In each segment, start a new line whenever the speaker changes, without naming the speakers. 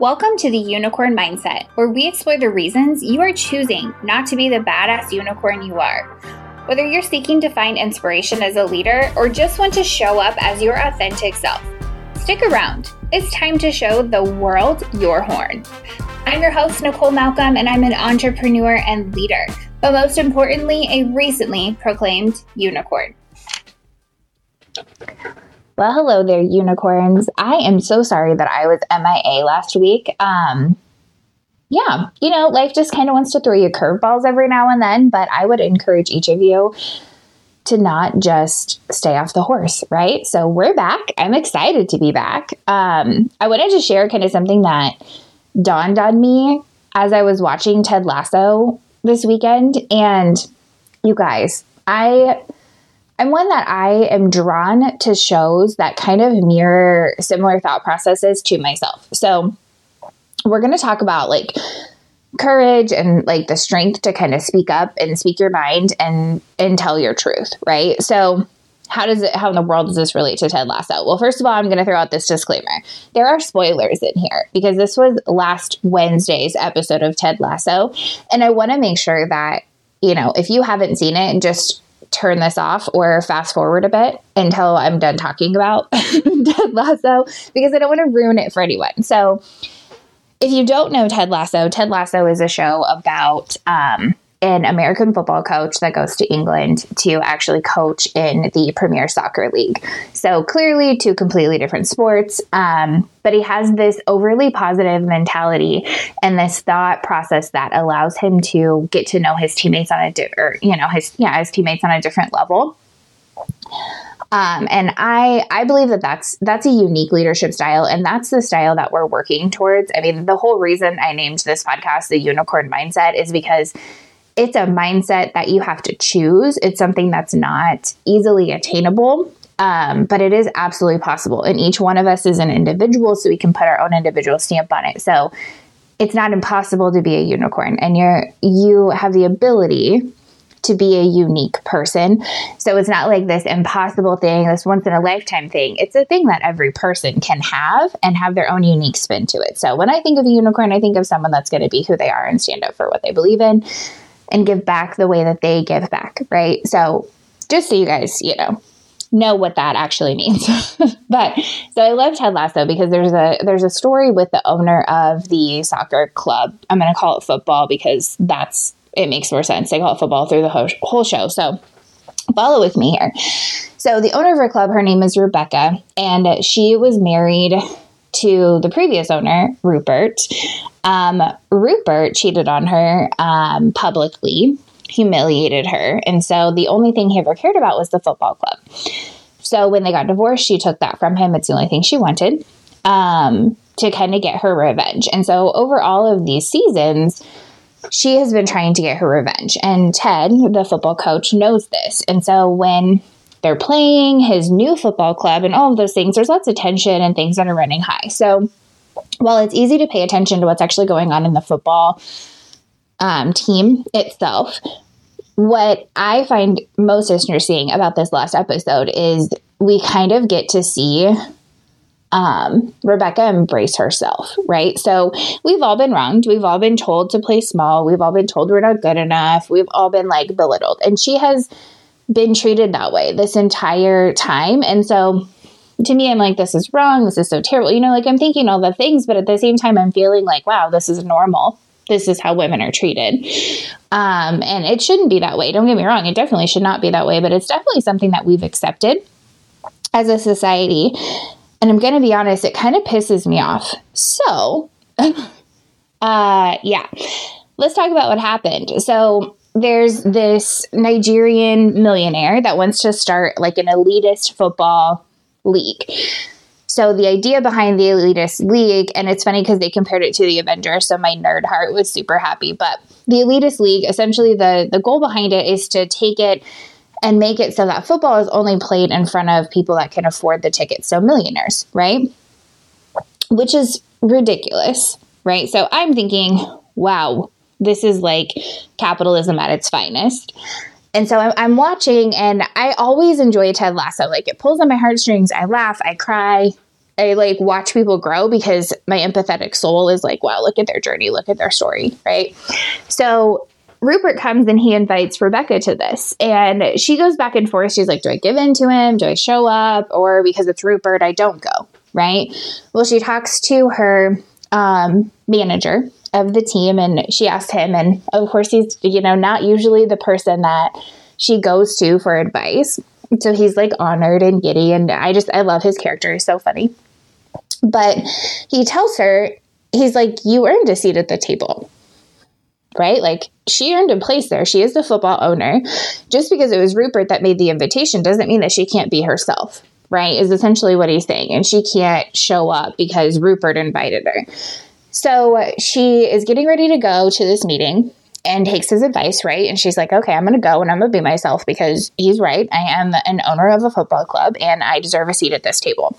Welcome to the Unicorn Mindset, where we explore the reasons you are choosing not to be the badass unicorn you are. Whether you're seeking to find inspiration as a leader or just want to show up as your authentic self, stick around. It's time to show the world your horn. I'm your host, Nicole Malcolm, and I'm an entrepreneur and leader, but most importantly, a recently proclaimed unicorn. Well, hello there, unicorns. I am so sorry that I was MIA last week. Um, yeah, you know, life just kind of wants to throw you curveballs every now and then, but I would encourage each of you to not just stay off the horse, right? So we're back. I'm excited to be back. Um, I wanted to share kind of something that dawned on me as I was watching Ted Lasso this weekend. And you guys, I I'm one that I am drawn to shows that kind of mirror similar thought processes to myself. So we're going to talk about like courage and like the strength to kind of speak up and speak your mind and and tell your truth, right? So how does it how in the world does this relate to Ted Lasso? Well, first of all, I'm going to throw out this disclaimer. There are spoilers in here because this was last Wednesday's episode of Ted Lasso, and I want to make sure that you know, if you haven't seen it, and just turn this off or fast forward a bit until I'm done talking about Ted Lasso because I don't want to ruin it for anyone. So, if you don't know Ted Lasso, Ted Lasso is a show about um, an American football coach that goes to England to actually coach in the Premier Soccer League. So clearly, two completely different sports. Um, but he has this overly positive mentality and this thought process that allows him to get to know his teammates on a di- or you know his yeah his teammates on a different level. Um, and I I believe that that's that's a unique leadership style, and that's the style that we're working towards. I mean, the whole reason I named this podcast the Unicorn Mindset is because it's a mindset that you have to choose. It's something that's not easily attainable, um, but it is absolutely possible. And each one of us is an individual, so we can put our own individual stamp on it. So it's not impossible to be a unicorn, and you're you have the ability to be a unique person. So it's not like this impossible thing, this once in a lifetime thing. It's a thing that every person can have and have their own unique spin to it. So when I think of a unicorn, I think of someone that's going to be who they are and stand up for what they believe in and give back the way that they give back, right? So just so you guys, you know, know what that actually means. but so I love Ted Lasso because there's a there's a story with the owner of the soccer club. I'm going to call it football because that's it makes more sense. They call it football through the whole, whole show. So follow with me here. So the owner of her club, her name is Rebecca, and she was married to the previous owner, Rupert. Um, Rupert cheated on her um, publicly, humiliated her. And so the only thing he ever cared about was the football club. So when they got divorced, she took that from him. It's the only thing she wanted um, to kind of get her revenge. And so over all of these seasons, she has been trying to get her revenge. And Ted, the football coach, knows this. And so when they're playing his new football club and all of those things, there's lots of tension and things that are running high. So while it's easy to pay attention to what's actually going on in the football um, team itself, what I find most interesting about this last episode is we kind of get to see um, Rebecca embrace herself, right? So we've all been wronged. We've all been told to play small. We've all been told we're not good enough. We've all been like belittled. And she has been treated that way this entire time. And so to me, I'm like, this is wrong. This is so terrible. You know, like I'm thinking all the things, but at the same time, I'm feeling like, wow, this is normal. This is how women are treated. Um, and it shouldn't be that way. Don't get me wrong. It definitely should not be that way, but it's definitely something that we've accepted as a society. And I'm going to be honest, it kind of pisses me off. So, uh, yeah, let's talk about what happened. So, there's this Nigerian millionaire that wants to start like an elitist football league. So the idea behind the elitist league, and it's funny because they compared it to the Avengers, so my nerd heart was super happy. But the elitist league, essentially, the the goal behind it is to take it and make it so that football is only played in front of people that can afford the tickets, so millionaires, right? Which is ridiculous, right? So I'm thinking, wow, this is like capitalism at its finest. And so I'm, I'm watching, and I always enjoy Ted Lasso. Like it pulls on my heartstrings. I laugh, I cry. I like watch people grow because my empathetic soul is like, wow, look at their journey, look at their story, right? So Rupert comes and he invites Rebecca to this. And she goes back and forth. She's like, Do I give in to him? Do I show up? Or because it's Rupert, I don't go, right? Well, she talks to her um, manager of the team and she asked him. And of course, he's, you know, not usually the person that she goes to for advice. So he's like honored and giddy. And I just, I love his character. He's so funny. But he tells her, he's like, You earned a seat at the table right? Like she earned a place there. She is the football owner. Just because it was Rupert that made the invitation doesn't mean that she can't be herself, right? Is essentially what he's saying. And she can't show up because Rupert invited her. So she is getting ready to go to this meeting and takes his advice, right? And she's like, okay, I'm going to go and I'm going to be myself because he's right. I am an owner of a football club and I deserve a seat at this table.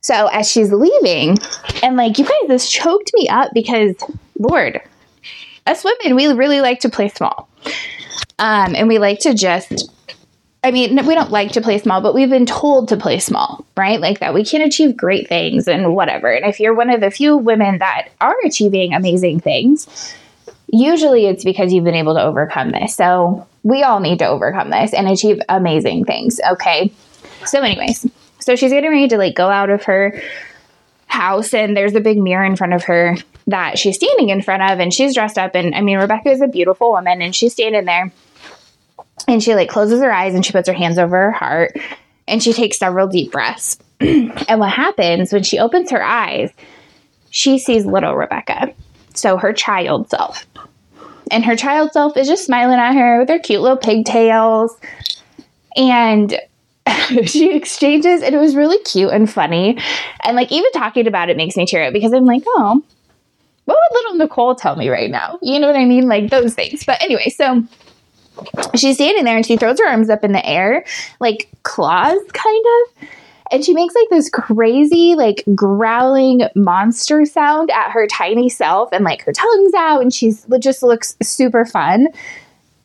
So as she's leaving, and like, you guys, this choked me up because, Lord, us women, we really like to play small. Um, and we like to just, I mean, we don't like to play small, but we've been told to play small, right? Like that we can achieve great things and whatever. And if you're one of the few women that are achieving amazing things, usually it's because you've been able to overcome this. So we all need to overcome this and achieve amazing things. Okay. So, anyways, so she's getting ready to like go out of her house and there's a big mirror in front of her that she's standing in front of and she's dressed up and I mean Rebecca is a beautiful woman and she's standing there and she like closes her eyes and she puts her hands over her heart and she takes several deep breaths. and what happens when she opens her eyes, she sees little Rebecca. So her child self. And her child self is just smiling at her with her cute little pigtails. And she exchanges and it was really cute and funny. And like even talking about it makes me tear up because I'm like, oh, what would little Nicole tell me right now? You know what I mean? Like those things. But anyway, so she's standing there and she throws her arms up in the air, like claws kind of. And she makes like this crazy, like growling monster sound at her tiny self, and like her tongue's out, and she's just looks super fun.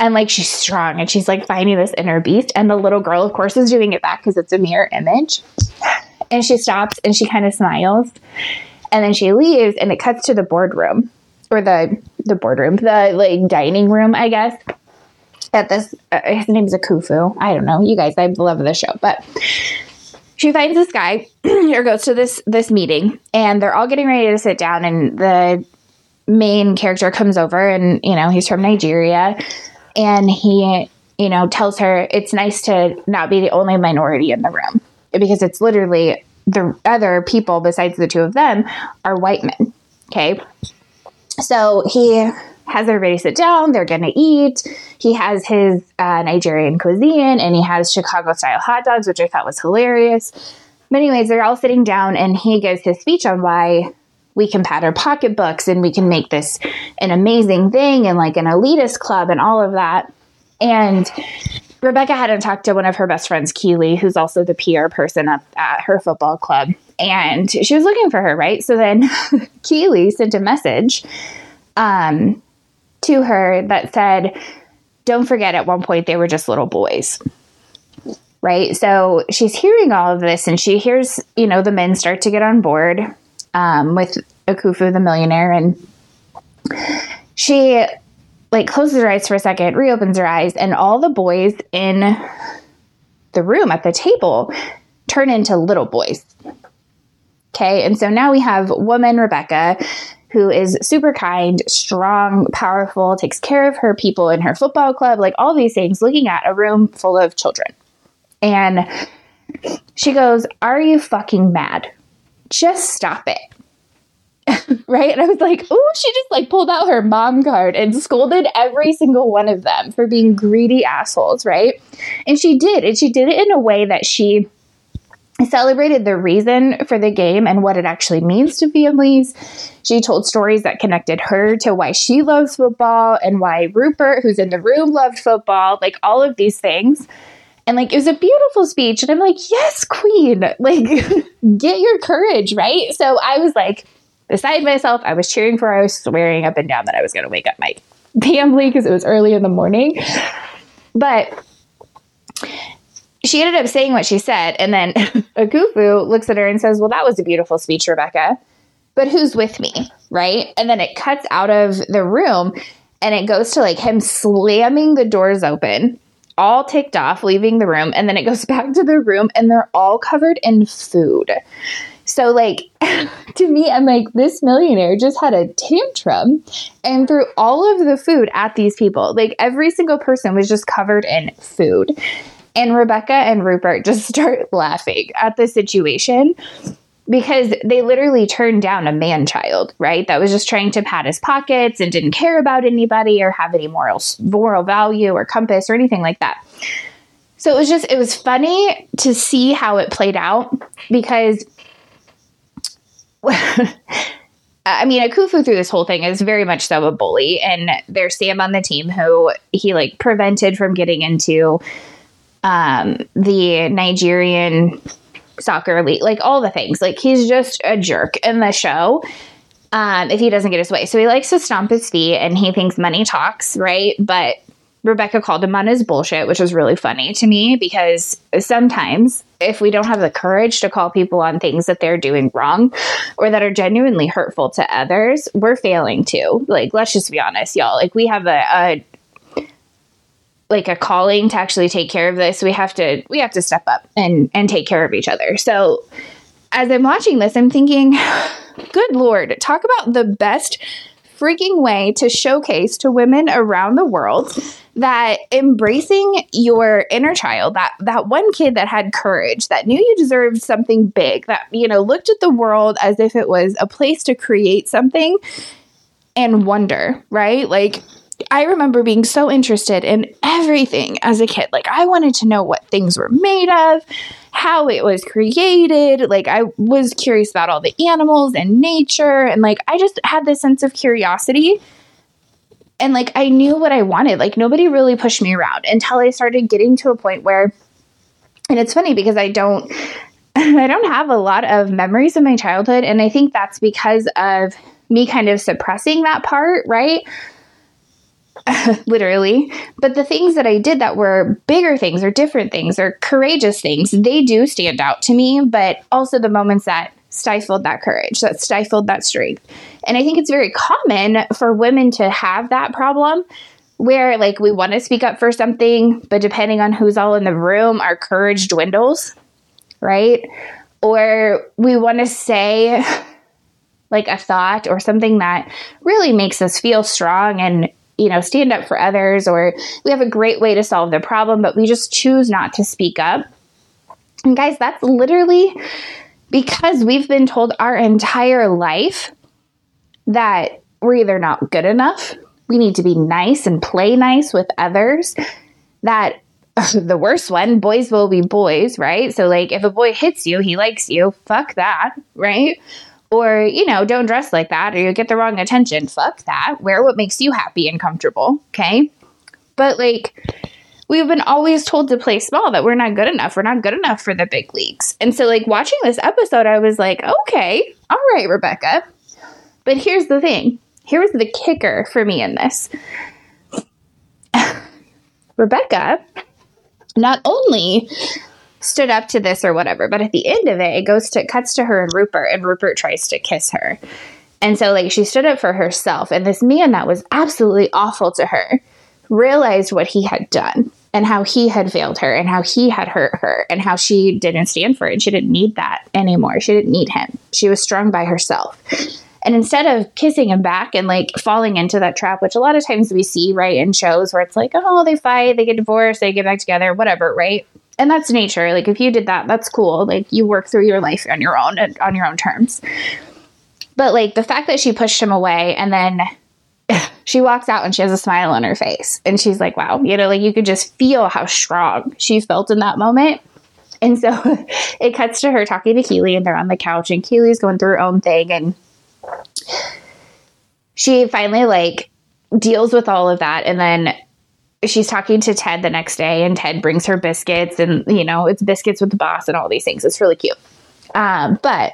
And like she's strong and she's like finding this inner beast. And the little girl of course is doing it back because it's a mirror image. And she stops and she kind of smiles. And then she leaves and it cuts to the boardroom or the the boardroom the like dining room i guess at this uh, his name's akufo. I don't know. You guys i love the show but she finds this guy or goes to this this meeting and they're all getting ready to sit down and the main character comes over and you know he's from nigeria and he you know tells her it's nice to not be the only minority in the room because it's literally the other people besides the two of them are white men okay? So he has everybody sit down they're gonna eat he has his uh, nigerian cuisine and he has chicago style hot dogs which i thought was hilarious but anyways they're all sitting down and he gives his speech on why we can pad our pocketbooks and we can make this an amazing thing and like an elitist club and all of that. And Rebecca hadn't talked to one of her best friends, Keeley, who's also the PR person at, at her football club. And she was looking for her, right? So then Keeley sent a message um, to her that said, Don't forget, at one point they were just little boys right? So she's hearing all of this and she hears, you know, the men start to get on board um, with Akufo the millionaire, and she like closes her eyes for a second, reopens her eyes, and all the boys in the room at the table turn into little boys. Okay, and so now we have woman Rebecca who is super kind, strong, powerful, takes care of her people in her football club, like all these things, looking at a room full of children. And she goes, Are you fucking mad? just stop it. right? And I was like, oh, she just like pulled out her mom card and scolded every single one of them for being greedy assholes, right? And she did. And she did it in a way that she celebrated the reason for the game and what it actually means to families. She told stories that connected her to why she loves football and why Rupert, who's in the room, loved football, like all of these things. And like it was a beautiful speech. And I'm like, yes, queen, like get your courage, right? So I was like beside myself. I was cheering for her. I was swearing up and down that I was going to wake up my family because it was early in the morning. But she ended up saying what she said. And then Akufo looks at her and says, Well, that was a beautiful speech, Rebecca. But who's with me? Right. And then it cuts out of the room and it goes to like him slamming the doors open, all ticked off, leaving the room. And then it goes back to the room and they're all covered in food. So, like, to me, I'm like, this millionaire just had a tantrum and threw all of the food at these people. Like, every single person was just covered in food. And Rebecca and Rupert just start laughing at the situation because they literally turned down a man child, right? That was just trying to pad his pockets and didn't care about anybody or have any moral moral value or compass or anything like that. So it was just it was funny to see how it played out because I mean, Akufo through this whole thing is very much so a bully, and there's Sam on the team who he like prevented from getting into um, the Nigerian soccer league, like all the things. Like he's just a jerk in the show. Um, if he doesn't get his way. So he likes to stomp his feet and he thinks money talks, right? But Rebecca called him on his bullshit, which was really funny to me because sometimes if we don't have the courage to call people on things that they're doing wrong or that are genuinely hurtful to others, we're failing too. Like, let's just be honest, y'all. Like, we have a, a like a calling to actually take care of this we have to we have to step up and and take care of each other. So as i'm watching this i'm thinking good lord talk about the best freaking way to showcase to women around the world that embracing your inner child that that one kid that had courage that knew you deserved something big that you know looked at the world as if it was a place to create something and wonder right? Like I remember being so interested in everything as a kid. Like, I wanted to know what things were made of, how it was created. Like, I was curious about all the animals and nature. And, like, I just had this sense of curiosity. And, like, I knew what I wanted. Like, nobody really pushed me around until I started getting to a point where, and it's funny because I don't. I don't have a lot of memories of my childhood, and I think that's because of me kind of suppressing that part, right? literally. But the things that I did that were bigger things or different things or courageous things, they do stand out to me, but also the moments that stifled that courage, that stifled that strength. And I think it's very common for women to have that problem where like we want to speak up for something, but depending on who's all in the room, our courage dwindles, right? Or we want to say like a thought or something that really makes us feel strong and you know, stand up for others or we have a great way to solve the problem, but we just choose not to speak up. And guys, that's literally because we've been told our entire life that we're either not good enough, we need to be nice and play nice with others, that the worst one, boys will be boys, right? So, like, if a boy hits you, he likes you, fuck that, right? Or, you know, don't dress like that or you'll get the wrong attention. Fuck that. Wear what makes you happy and comfortable. Okay. But like, we've been always told to play small, that we're not good enough. We're not good enough for the big leagues. And so, like, watching this episode, I was like, okay, all right, Rebecca. But here's the thing here's the kicker for me in this Rebecca not only stood up to this or whatever. But at the end of it, it goes to cuts to her and Rupert, and Rupert tries to kiss her. And so, like, she stood up for herself. And this man that was absolutely awful to her realized what he had done and how he had failed her and how he had hurt her and how she didn't stand for it. And she didn't need that anymore. She didn't need him. She was strong by herself. And instead of kissing him back and like falling into that trap, which a lot of times we see, right, in shows where it's like, oh, they fight, they get divorced, they get back together, whatever, right? And that's nature. Like if you did that that's cool. Like you work through your life on your own on your own terms. But like the fact that she pushed him away and then she walks out and she has a smile on her face and she's like wow you know like you could just feel how strong she felt in that moment. And so it cuts to her talking to Keeley and they're on the couch and Keeley's going through her own thing and she finally like deals with all of that and then she's talking to Ted the next day, and Ted brings her biscuits, and you know, it's biscuits with the boss and all these things. It's really cute. Um, but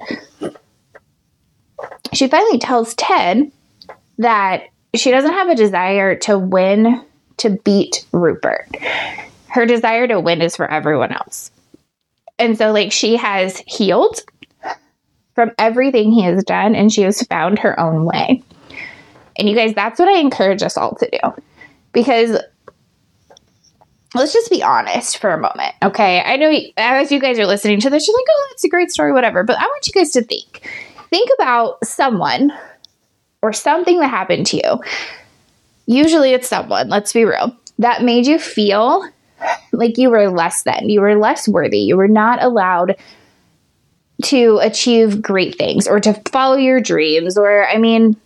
she finally tells Ted that she doesn't have a desire to win to beat Rupert. her desire to win is for everyone else. And so, like, she has healed from everything he has done and she has found her own way. And you guys, that's what I encourage us all to do. Because let's just be honest for a moment, okay? I know as you guys are listening to this, you're like, oh, that's a great story, whatever. But I want you guys to think. Think about someone or something that happened to you. Usually it's someone, let's be real, that made you feel like you were less than, you were less worthy, you were not allowed to achieve great things or to follow your dreams or I mean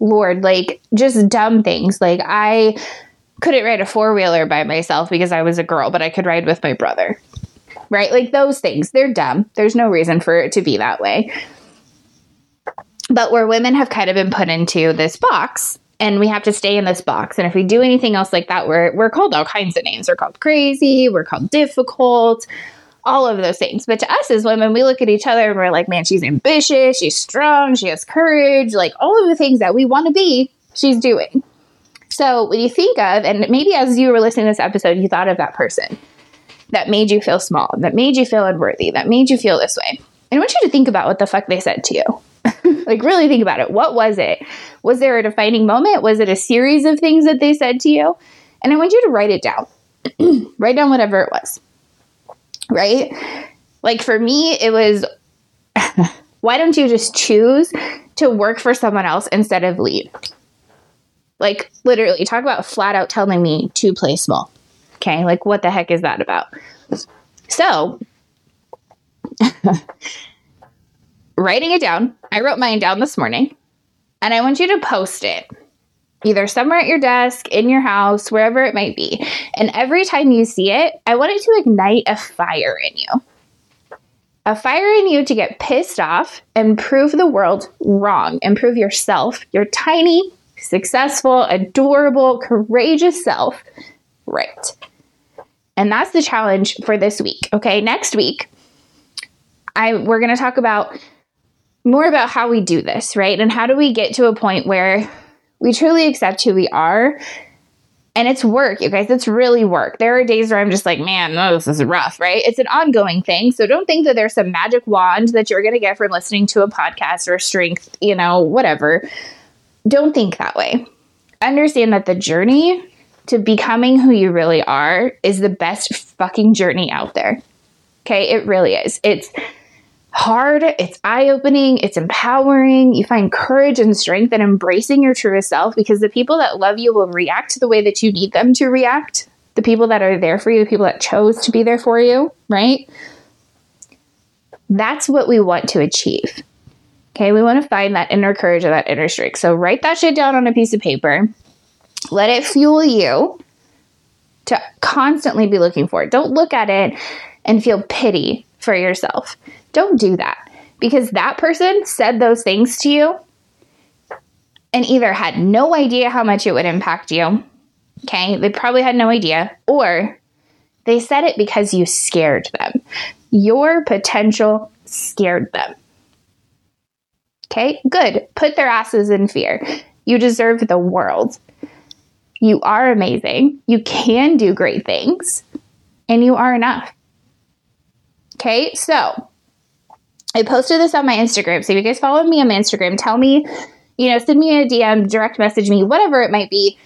lord like just dumb things like I couldn't ride a four-wheeler by myself because I was a girl but I could ride with my brother. Right? Like those things. They're dumb. There's no reason for it to be that way. But where women have kind of been put into this box and we have to stay in this box and if we do anything else like that we're we're called all kinds of names. We're called crazy. We're called difficult. All of those things. But to us as women, we look at each other and we're like, man, she's ambitious, she's strong, she has courage, like all of the things that we want to be, she's doing. So when you think of, and maybe as you were listening to this episode, you thought of that person that made you feel small, that made you feel unworthy, that made you feel this way. And I want you to think about what the fuck they said to you. like, really think about it. What was it? Was there a defining moment? Was it a series of things that they said to you? And I want you to write it down. write down whatever it was right? Like for me, it was why don't you just choose to work for someone else instead of lead? Like literally, talk about flat out telling me to play small. Okay, like what the heck is that about? So, writing it down, I wrote mine down this morning, and I want you to post it either somewhere at your desk, in your house, wherever it might be. And every time you see it, I want it to ignite a fire in you. A fire in you to get pissed off and prove the world wrong and prove yourself, your tiny, successful, adorable, courageous self, right. And that's the challenge for this week. Okay, next week, I we're going to talk about more about how we do this, right? And how do we get to a point where we truly accept who we are. And it's work, you guys. It's really work. There are days where I'm just like, man, no, this is rough, right? It's an ongoing thing. So don't think that there's some magic wand that you're going to get from listening to a podcast or strength, you know, whatever. Don't think that way. Understand that the journey to becoming who you really are is the best fucking journey out there. Okay, it really is. It's hard, it's eye opening, it's empowering. You find courage and strength in embracing your truest self because the people that love you will react the way that you need them to react. The people that are there for you, the people that chose to be there for you, right? That's what we want to achieve. Okay, we want to find that inner courage or that inner strength. So write that shit down on a piece of paper. Let it fuel you to constantly be looking for it. Don't look at it and feel pity for yourself. Don't do that because that person said those things to you and either had no idea how much it would impact you. Okay, they probably had no idea, or they said it because you scared them. Your potential scared them. Okay, good. Put their asses in fear. You deserve the world. You are amazing. You can do great things, and you are enough. Okay, so I posted this on my Instagram. So if you guys follow me on my Instagram, tell me, you know, send me a DM, direct message me, whatever it might be.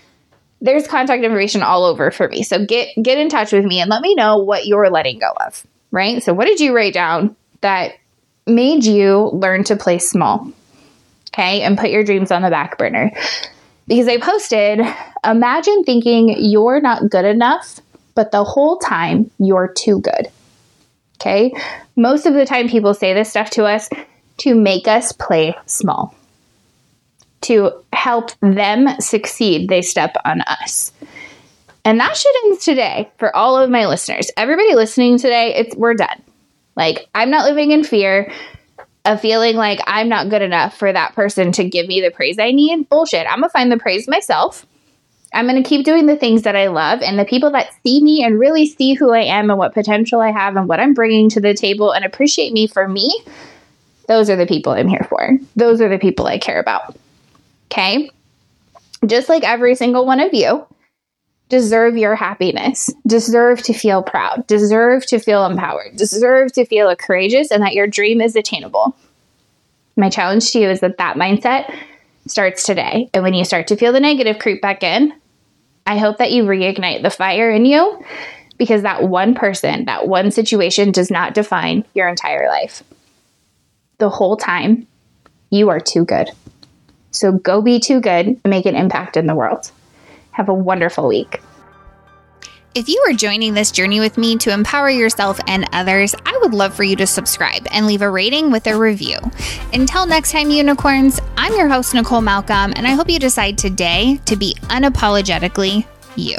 There's contact information all over for me. So get get in touch with me and let me know what you're letting go of. Right? So what did you write down that made you learn to play small? Okay, and put your dreams on the back burner. Because I posted, imagine thinking you're not good enough, but the whole time you're too good. Okay. Most of the time, people say this stuff to us to make us play small, to help them succeed. They step on us. And that should end today for all of my listeners. Everybody listening today, it's we're done. Like I'm not living in fear of feeling like I'm not good enough for that person to give me the praise I need. Bullshit. I'm gonna find the praise myself. I'm going to keep doing the things that I love. And the people that see me and really see who I am and what potential I have and what I'm bringing to the table and appreciate me for me, those are the people I'm here for. Those are the people I care about. Okay. Just like every single one of you, deserve your happiness, deserve to feel proud, deserve to feel empowered, deserve to feel courageous, and that your dream is attainable. My challenge to you is that that mindset starts today. And when you start to feel the negative creep back in, I hope that you reignite the fire in you because that one person, that one situation does not define your entire life. The whole time, you are too good. So go be too good and make an impact in the world. Have a wonderful week.
If you are joining this journey with me to empower yourself and others, I would love for you to subscribe and leave a rating with a review. Until next time, unicorns, I'm your host, Nicole Malcolm, and I hope you decide today to be unapologetically you.